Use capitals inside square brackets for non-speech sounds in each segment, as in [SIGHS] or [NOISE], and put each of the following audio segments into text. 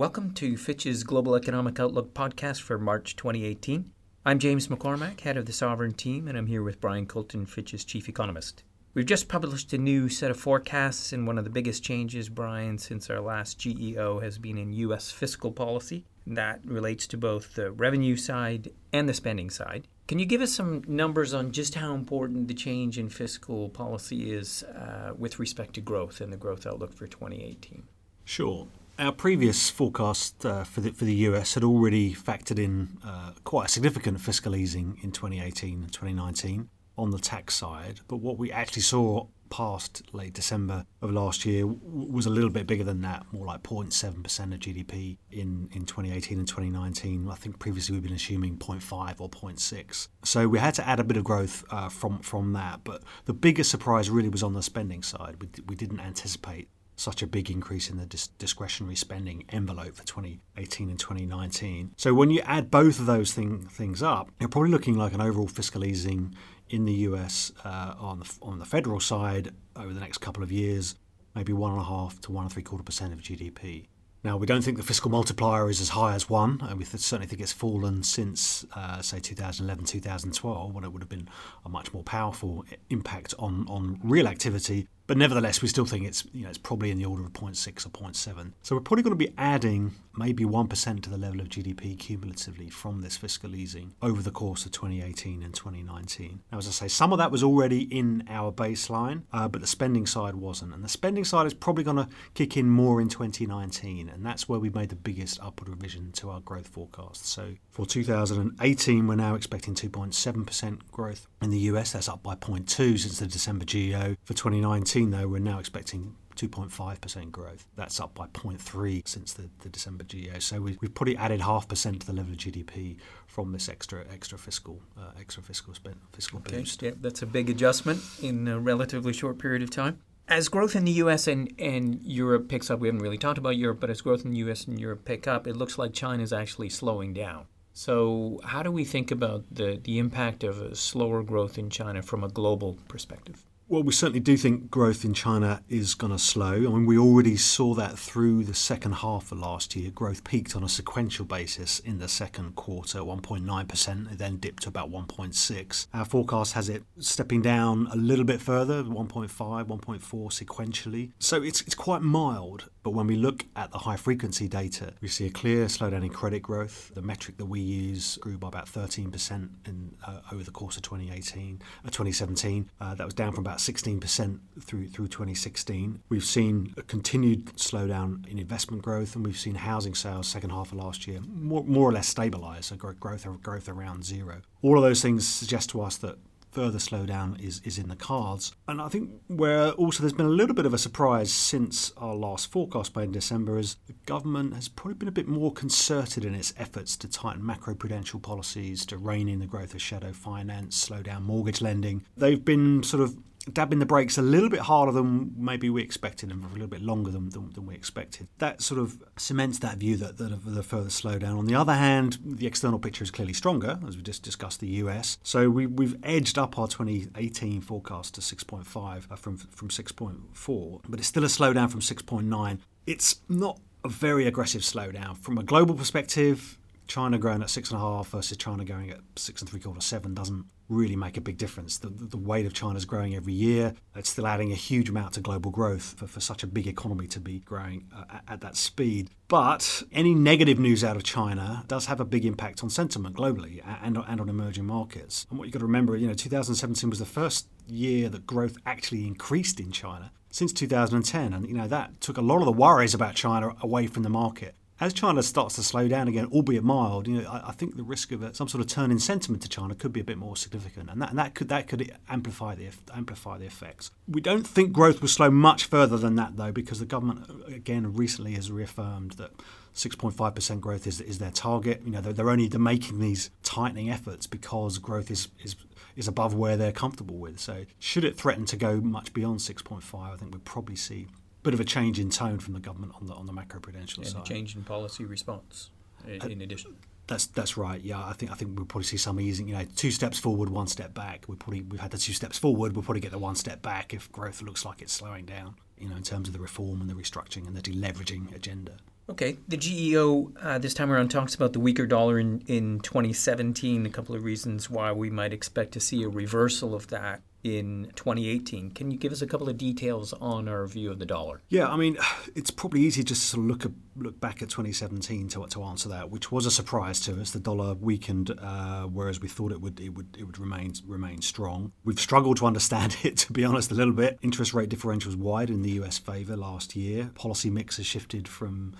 Welcome to Fitch's Global Economic Outlook podcast for March 2018. I'm James McCormack, head of the Sovereign team, and I'm here with Brian Coulton, Fitch's chief economist. We've just published a new set of forecasts, and one of the biggest changes, Brian, since our last GEO has been in U.S. fiscal policy. That relates to both the revenue side and the spending side. Can you give us some numbers on just how important the change in fiscal policy is uh, with respect to growth and the growth outlook for 2018? Sure. Our previous forecast uh, for, the, for the US had already factored in uh, quite a significant fiscal easing in 2018 and 2019 on the tax side. But what we actually saw past late December of last year was a little bit bigger than that, more like 0.7% of GDP in, in 2018 and 2019. I think previously we've been assuming 0.5 or 0.6. So we had to add a bit of growth uh, from, from that. But the biggest surprise really was on the spending side. We, we didn't anticipate such a big increase in the dis- discretionary spending envelope for 2018 and 2019. So when you add both of those thing, things up, you're probably looking like an overall fiscal easing in the US uh, on the on the federal side over the next couple of years, maybe one and a half to one and three quarter percent of GDP. Now, we don't think the fiscal multiplier is as high as one, and we certainly think it's fallen since, uh, say, 2011, 2012, when it would have been a much more powerful impact on, on real activity. But nevertheless, we still think it's you know it's probably in the order of 0.6 or 0.7. So we're probably going to be adding maybe 1% to the level of GDP cumulatively from this fiscal easing over the course of 2018 and 2019. Now, as I say, some of that was already in our baseline, uh, but the spending side wasn't. And the spending side is probably going to kick in more in 2019, and that's where we made the biggest upward revision to our growth forecast. So for 2018, we're now expecting 2.7% growth in the US. That's up by 0.2 since the December GEO. For 2019, though, we're now expecting 2.5% growth. That's up by 0.3 since the, the December GEO. So we, have probably added half percent to the level of GDP from this extra extra fiscal uh, extra fiscal spend, fiscal okay. boost. Yeah, that's a big adjustment in a relatively short period of time. As growth in the U.S. and, and Europe picks up, we haven't really talked about Europe, but as growth in the U.S. and Europe pick up, it looks like China is actually slowing down. So, how do we think about the, the impact of a slower growth in China from a global perspective? Well, we certainly do think growth in China is going to slow. I mean, we already saw that through the second half of last year. Growth peaked on a sequential basis in the second quarter, 1.9%, it then dipped to about 1.6. Our forecast has it stepping down a little bit further, 1.5, 1.4 sequentially. So it's, it's quite mild. But when we look at the high frequency data, we see a clear slowdown in credit growth. The metric that we use grew by about 13% in, uh, over the course of 2018, uh, 2017. Uh, that was down from about 16% through through 2016. We've seen a continued slowdown in investment growth, and we've seen housing sales second half of last year more, more or less stabilise, so growth growth around zero. All of those things suggest to us that further slowdown is, is in the cards. And I think where also there's been a little bit of a surprise since our last forecast by in December is the government has probably been a bit more concerted in its efforts to tighten macroprudential policies, to rein in the growth of shadow finance, slow down mortgage lending. They've been sort of dabbing the brakes a little bit harder than maybe we expected and a little bit longer than, than, than, we expected. That sort of cements that view that, that the further slowdown. On the other hand, the external picture is clearly stronger, as we just discussed the US. So we, we've edged up our 2018 forecast to 6.5 uh, from, from 6.4, but it's still a slowdown from 6.9. It's not a very aggressive slowdown. From a global perspective, China growing at six and a half versus China going at six and three quarter seven doesn't really make a big difference. The, the weight of China is growing every year. It's still adding a huge amount to global growth for, for such a big economy to be growing uh, at, at that speed. But any negative news out of China does have a big impact on sentiment globally and, and on emerging markets. And what you've got to remember, you know, 2017 was the first year that growth actually increased in China since 2010 and you know that took a lot of the worries about China away from the market as China starts to slow down again, albeit mild, you know, I, I think the risk of a, some sort of turn in sentiment to China could be a bit more significant, and that, and that could that could amplify the amplify the effects. We don't think growth will slow much further than that, though, because the government again recently has reaffirmed that 6.5% growth is, is their target. You know, they're, they're only making these tightening efforts because growth is, is is above where they're comfortable with. So, should it threaten to go much beyond 6.5, I think we'd probably see bit of a change in tone from the government on the on the macroprudential and side. And a change in policy response. In, uh, in addition. That's that's right. Yeah, I think I think we'll probably see some easing. You know, two steps forward, one step back. We probably we've had the two steps forward. We'll probably get the one step back if growth looks like it's slowing down. You know, in terms of the reform and the restructuring and the deleveraging agenda. Okay. The GEO uh, this time around talks about the weaker dollar in, in 2017, a couple of reasons why we might expect to see a reversal of that in 2018. Can you give us a couple of details on our view of the dollar? Yeah, I mean, [SIGHS] it's probably easy just to look at, look back at 2017 to, to answer that, which was a surprise to us. The dollar weakened, uh, whereas we thought it would it would it would remain remain strong. We've struggled to understand [LAUGHS] it, to be honest, a little bit. Interest rate differentials wide in the U.S. favour last year. Policy mix has shifted from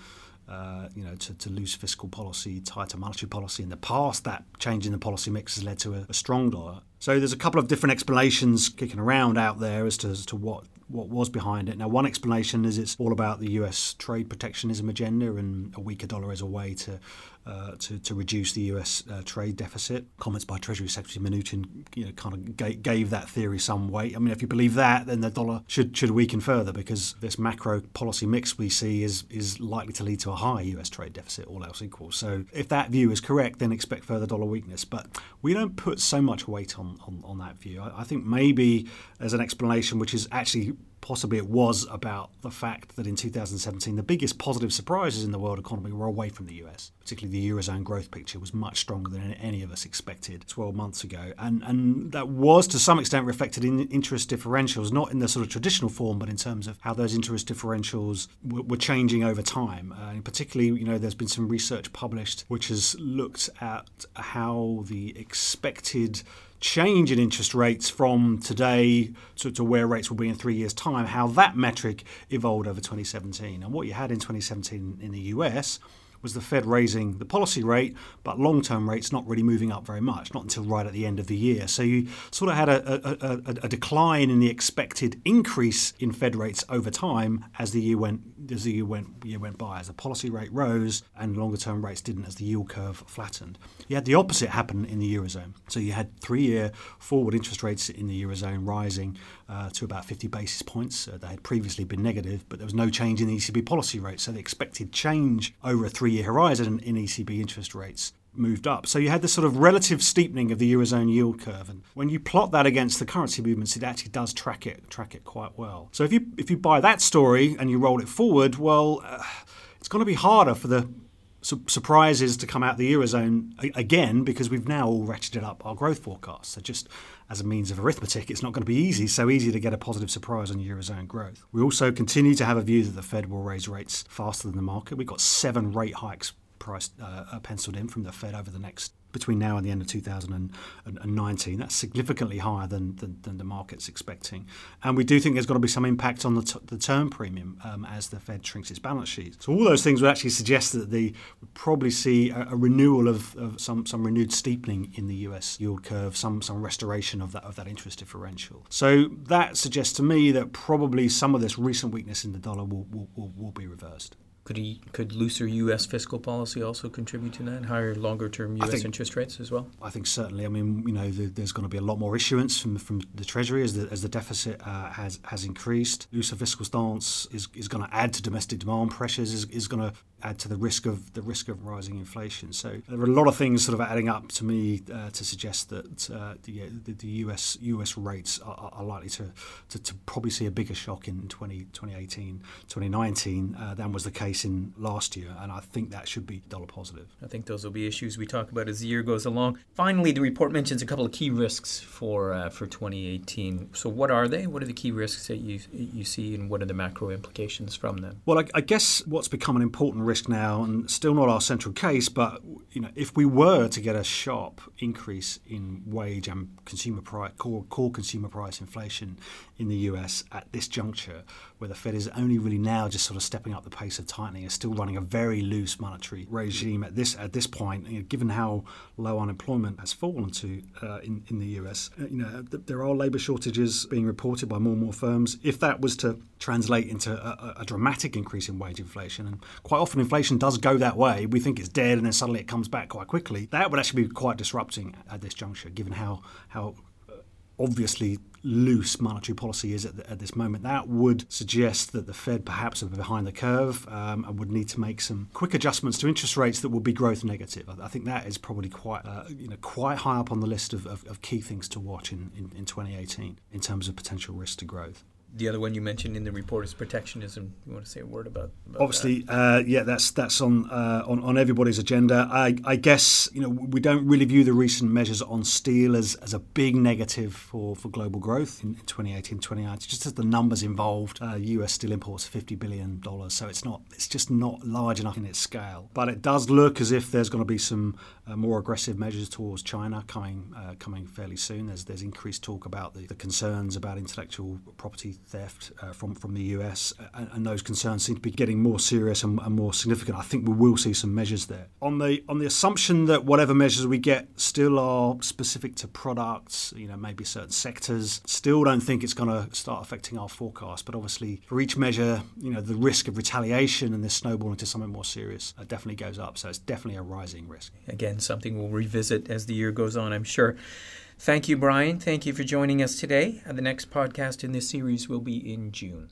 uh, you know, to, to loose fiscal policy, tighter monetary policy. In the past, that change in the policy mix has led to a, a strong dollar. So there's a couple of different explanations kicking around out there as to, as to what what was behind it. Now, one explanation is it's all about the US trade protectionism agenda, and a weaker dollar is a way to uh, to, to reduce the US uh, trade deficit. Comments by Treasury Secretary Mnuchin you know, kind of gave, gave that theory some weight. I mean, if you believe that, then the dollar should should weaken further because this macro policy mix we see is is likely to lead to a higher US trade deficit, all else equal. So, if that view is correct, then expect further dollar weakness. But we don't put so much weight on on, on that view. I, I think maybe there's an explanation which is actually possibly it was about the fact that in 2017 the biggest positive surprises in the world economy were away from the US. Particularly the eurozone growth picture was much stronger than any of us expected 12 months ago, and and that was to some extent reflected in interest differentials, not in the sort of traditional form, but in terms of how those interest differentials were, were changing over time. Uh, and particularly, you know, there's been some research published which has looked at how the expected change in interest rates from today to, to, where rates will be in three years' time, how that metric evolved over 2017. And what you had in 2017 in the US was the Fed raising the policy rate, but long term rates not really moving up very much, not until right at the end of the year. So you sort of had a, a, a, a decline in the expected increase in Fed rates over time as the year went as the year went year went by, as the policy rate rose and longer term rates didn't as the yield curve flattened. You had the opposite happen in the eurozone. So you had three year forward interest rates in the eurozone rising uh, to about 50 basis points. Uh, they had previously been negative, but there was no change in the ECB policy rate. So the expected change over a three year horizon in ECB interest rates moved up. So you had this sort of relative steepening of the eurozone yield curve, and when you plot that against the currency movements, it actually does track it track it quite well. So if you if you buy that story and you roll it forward, well, uh, it's going to be harder for the su- surprises to come out of the eurozone a- again because we've now all ratcheted up our growth forecasts. So just as a means of arithmetic, it's not going to be easy, so easy to get a positive surprise on Eurozone growth. We also continue to have a view that the Fed will raise rates faster than the market. We've got seven rate hikes priced, uh, penciled in from the Fed over the next between now and the end of 2019. That's significantly higher than, than, than, the market's expecting. And we do think there's going to be some impact on the, t- the term premium um, as the Fed shrinks its balance sheet. So all those things would actually suggest that the would probably see a, a renewal of, of, some, some renewed steepening in the US yield curve, some, some restoration of that, of that interest differential. So that suggests to me that probably some of this recent weakness in the dollar will, will, will, will be reversed. Could he, could looser U.S. fiscal policy also contribute to that? Higher, longer-term U.S. Think, interest rates as well. I think certainly. I mean, you know, the, there's going to be a lot more issuance from from the Treasury as the as the deficit uh, has has increased. Looser fiscal stance is, is going to add to domestic demand pressures. Is, is going to add to the risk of the risk of rising inflation. So there are a lot of things sort of adding up to me uh, to suggest that uh, the, the, the US US rates are, are likely to, to, to probably see a bigger shock in 20, 2018, 2019 uh, than was the case in last year, and I think that should be dollar positive. I think those will be issues we talk about as the year goes along. Finally, the report mentions a couple of key risks for uh, for 2018. So what are they? What are the key risks that you you see, and what are the macro implications from them? Well, I, I guess what's become an important risk now, and still not our central case, but you know, if we were to get a sharp increase in wage and consumer price, core, core consumer price inflation in the US at this juncture, where the Fed is only really now just sort of stepping up the pace of tightening, is still running a very loose monetary regime at this at this point. You know, given how low unemployment has fallen to uh, in in the US, uh, you know, th- there are labour shortages being reported by more and more firms. If that was to translate into a, a dramatic increase in wage inflation, and quite often inflation does go that way. We think it's dead, and then suddenly it comes back quite quickly. That would actually be quite disrupting at this juncture, given how how obviously loose monetary policy is at, the, at, this moment. That would suggest that the Fed perhaps are behind the curve um, and would need to make some quick adjustments to interest rates that would be growth negative. I, I think that is probably quite uh, you know quite high up on the list of, of, of key things to watch in, in, in 2018 in terms of potential risk to growth. The other one you mentioned in the report is protectionism. You want to say a word about? about Obviously, uh, yeah, that's that's on, uh, on on everybody's agenda. I, I, guess you know we don't really view the recent measures on steel as, as a big negative for, for global growth in, 2018, 2019. Just as the numbers involved, uh, U.S. steel imports fifty billion dollars, so it's not it's just not large enough in its scale. But it does look as if there's going to be some uh, more aggressive measures towards China coming uh, coming fairly soon. There's there's increased talk about the, the concerns about intellectual property theft uh, from from the US, and, and, those concerns seem to be getting more serious and, and, more significant. I think we will see some measures there. On the on the assumption that whatever measures we get still are specific to products, you know, maybe certain sectors, still don't think it's going to start affecting our forecast. But obviously, for each measure, you know, the risk of retaliation and this snowballing to something more serious uh, definitely goes up. So it's definitely a rising risk. Again, something we'll revisit as the year goes on, I'm sure. Thank you, Brian. Thank you for joining us today. The next podcast in this series will be in June.